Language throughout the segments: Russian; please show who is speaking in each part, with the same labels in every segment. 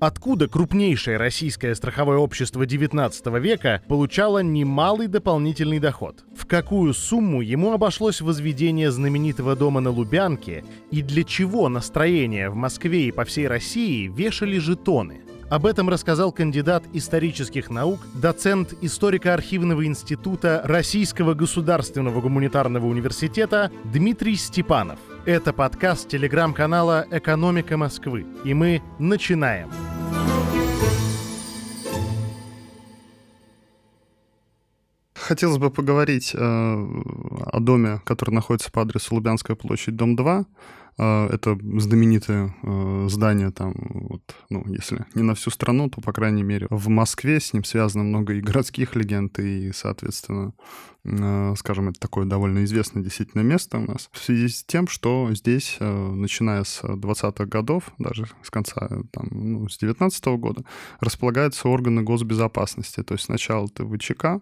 Speaker 1: Откуда крупнейшее российское страховое общество XIX века получало немалый дополнительный доход? В какую сумму ему обошлось возведение знаменитого дома на Лубянке и для чего настроение в Москве и по всей России вешали жетоны? Об этом рассказал кандидат исторических наук, доцент историко-архивного института Российского государственного гуманитарного университета Дмитрий Степанов. Это подкаст телеграм-канала «Экономика Москвы». И мы начинаем.
Speaker 2: Хотелось бы поговорить э, о доме, который находится по адресу Лубянская площадь, дом 2. А, это знаменитое э, здание там, вот, ну, если не на всю страну, то, по крайней мере, в Москве. С ним связано много и городских легенд, и, соответственно, э, скажем, это такое довольно известное действительно место у нас. В связи с тем, что здесь, э, начиная с 20-х годов, даже с конца, там, ну, с 19 -го года, располагаются органы госбезопасности. То есть сначала это ВЧК,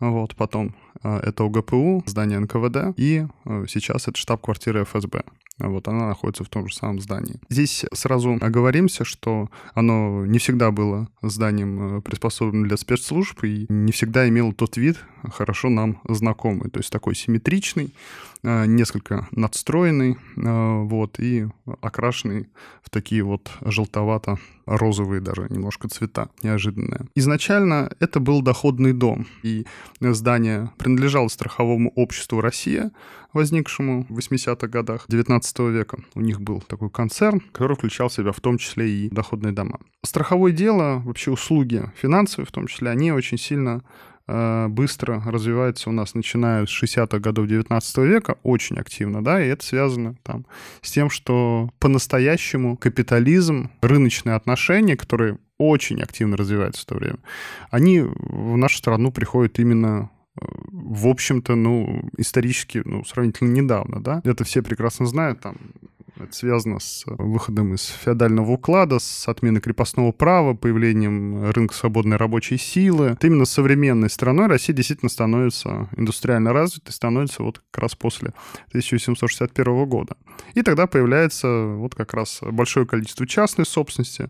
Speaker 2: вот, потом это ОГПУ, здание НКВД, и сейчас это штаб-квартира ФСБ. Вот она находится в том же самом здании. Здесь сразу оговоримся, что оно не всегда было зданием э, приспособленным для спецслужб и не всегда имело тот вид, хорошо нам знакомый. То есть такой симметричный, э, несколько надстроенный, э, вот, и окрашенный в такие вот желтовато-розовые даже немножко цвета, неожиданные. Изначально это был доходный дом, и здание принадлежало страховому обществу «Россия», возникшему в 80-х годах 19 века. У них был такой концерн, который включал в себя в том числе и доходные дома. Страховое дело, вообще услуги финансовые в том числе, они очень сильно э, быстро развиваются у нас, начиная с 60-х годов 19 века, очень активно, да, и это связано там с тем, что по-настоящему капитализм, рыночные отношения, которые очень активно развиваются в то время, они в нашу страну приходят именно в общем-то, ну, исторически, ну, сравнительно недавно, да. Это все прекрасно знают, там, связано с выходом из феодального уклада, с отменой крепостного права, появлением рынка свободной рабочей силы. Это именно современной страной Россия действительно становится индустриально развитой, становится вот как раз после 1861 года. И тогда появляется вот как раз большое количество частной собственности,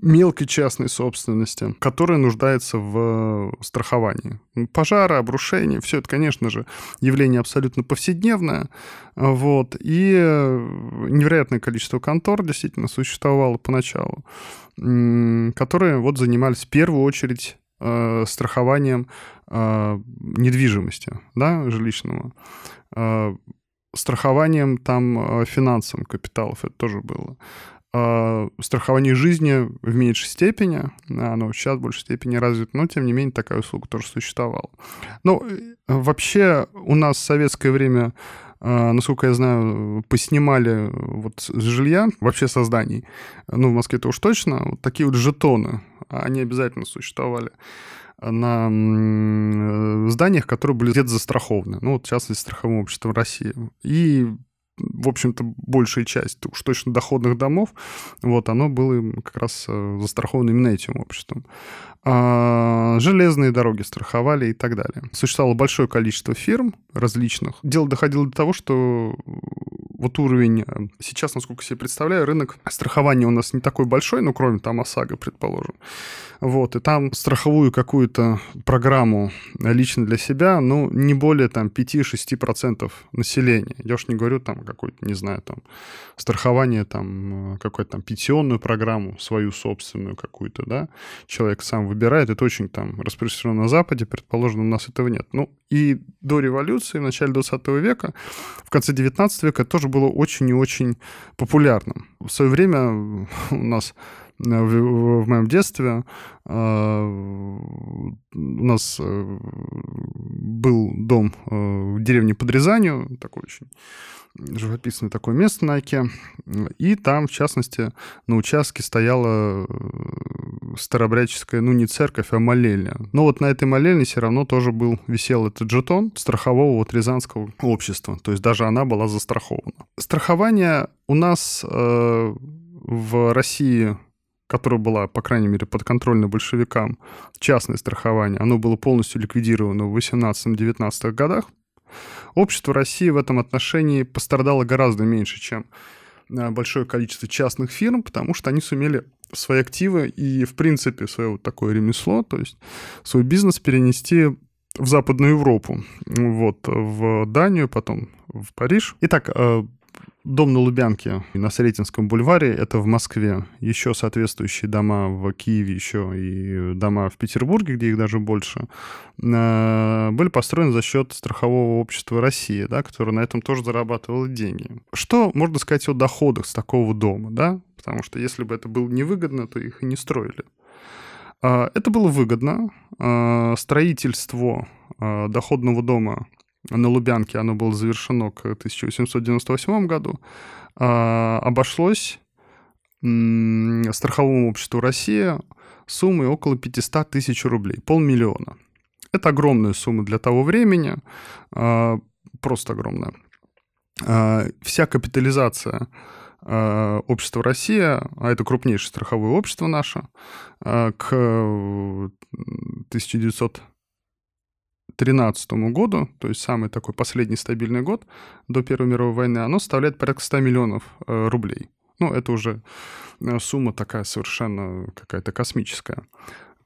Speaker 2: мелкой частной собственности, которая нуждается в страховании. Пожары, обрушения, все это, конечно же, явление абсолютно повседневное, вот, и невероятное количество контор действительно существовало поначалу, которые вот занимались в первую очередь э, страхованием э, недвижимости, да, жилищного, э, страхованием там финансовым капиталов, это тоже было. Страхование жизни в меньшей степени, оно сейчас в большей степени развито, но тем не менее такая услуга тоже существовала. Ну, вообще у нас в советское время а, насколько я знаю, поснимали вот с жилья, вообще со зданий, ну, в Москве это уж точно, вот такие вот жетоны, они обязательно существовали на зданиях, которые были где-то застрахованы. Ну, вот, в частности, страховым обществом России. И в общем-то, большая часть уж точно доходных домов, вот, оно было как раз э, застраховано именно этим обществом. А, железные дороги страховали и так далее. Существовало большое количество фирм различных. Дело доходило до того, что вот уровень... Э, сейчас, насколько себе представляю, рынок страхования у нас не такой большой, ну, кроме там ОСАГО, предположим. Вот, и там страховую какую-то программу лично для себя, ну, не более там 5-6% населения. Я уж не говорю там какой-то, не знаю, там страхование там э, какую-то там пенсионную программу, свою собственную какую-то, да, человек сам выбирает, это очень там распространено на Западе, предположим, у нас этого нет. Ну, и до революции, в начале 20 века, в конце 19 века тоже было очень и очень популярным. В свое время у нас в, в моем детстве э, у нас э, был дом э, в деревне под Рязанью, такой очень живописное такое место на Оке. И там, в частности, на участке стояла старобряческая, ну, не церковь, а молельня. Но вот на этой молельне все равно тоже был, висел этот жетон страхового вот рязанского общества. То есть даже она была застрахована. Страхование у нас э, в России которая была, по крайней мере, подконтрольна большевикам, частное страхование, оно было полностью ликвидировано в 18-19 годах. Общество России в этом отношении пострадало гораздо меньше, чем большое количество частных фирм, потому что они сумели свои активы и, в принципе, свое вот такое ремесло, то есть свой бизнес перенести в Западную Европу, вот, в Данию, потом в Париж. Итак, Дом на Лубянке на Сретенском бульваре, это в Москве. Еще соответствующие дома в Киеве, еще и дома в Петербурге, где их даже больше, э, были построены за счет страхового общества России, да, которое на этом тоже зарабатывало деньги. Что можно сказать о доходах с такого дома, да? Потому что если бы это было невыгодно, то их и не строили. А, это было выгодно. А, строительство а, доходного дома на Лубянке, оно было завершено к 1898 году, а, обошлось страховому обществу «Россия» суммой около 500 тысяч рублей, полмиллиона. Это огромная сумма для того времени, а, просто огромная. А, вся капитализация общества «Россия», а это крупнейшее страховое общество наше, к 1900 2013 году, то есть самый такой последний стабильный год до Первой мировой войны, оно составляет порядка 100 миллионов э, рублей. Ну, это уже э, сумма такая совершенно какая-то космическая.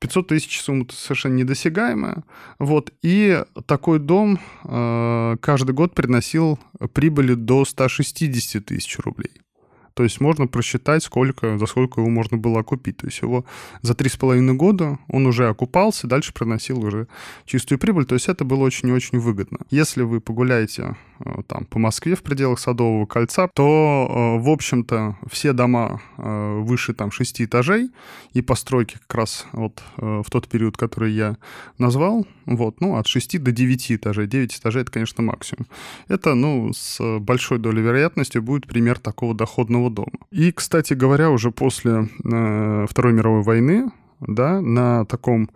Speaker 2: 500 тысяч сумма совершенно недосягаемая. Вот. И такой дом э, каждый год приносил прибыли до 160 тысяч рублей. То есть можно просчитать, сколько, за сколько его можно было окупить. То есть его за три с половиной года он уже окупался, дальше приносил уже чистую прибыль. То есть это было очень и очень выгодно. Если вы погуляете э, там по Москве в пределах Садового кольца, то, э, в общем-то, все дома э, выше там шести этажей и постройки как раз вот в тот период, который я назвал, вот, ну, от 6 до 9 этажей. 9 этажей — это, конечно, максимум. Это, ну, с большой долей вероятности будет пример такого доходного Красного дома. И, кстати говоря, уже после э, Второй мировой войны, да, на таком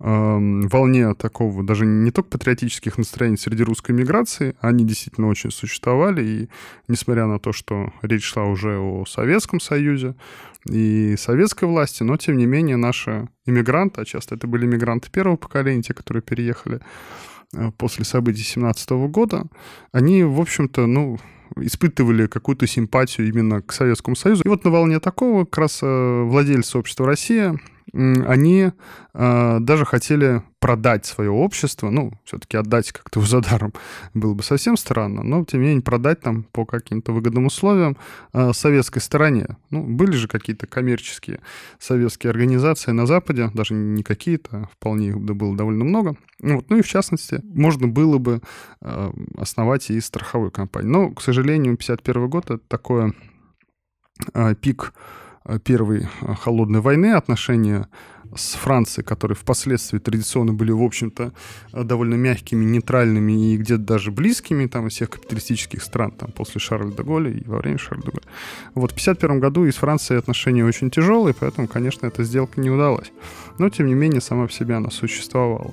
Speaker 2: эм, волне такого даже не только патриотических настроений среди русской миграции, они действительно очень существовали, и несмотря на то, что речь шла уже о Советском Союзе и советской власти, но тем не менее наши иммигранты, а часто это были иммигранты первого поколения, те, которые переехали после событий 17 года, они, в общем-то, ну, испытывали какую-то симпатию именно к Советскому Союзу. И вот на волне такого как раз э, владельцы общества «Россия» они э, даже хотели продать свое общество, ну, все-таки отдать как-то за даром было бы совсем странно, но, тем не менее, продать там по каким-то выгодным условиям э, советской стороне. Ну, были же какие-то коммерческие советские организации на Западе, даже не какие-то, а вполне их было довольно много. Вот. Ну и, в частности, можно было бы э, основать и страховую компанию. Но, к сожалению, 51 год — это такое э, пик первой холодной войны, отношения с Францией, которые впоследствии традиционно были, в общем-то, э, довольно мягкими, нейтральными и где-то даже близкими там, из всех капиталистических стран, там, после Шарля де Голля и во время Шарля де Голля. Вот в 1951 году и с Францией отношения очень тяжелые, поэтому, конечно, эта сделка не удалась. Но, тем не менее, сама в себе она существовала.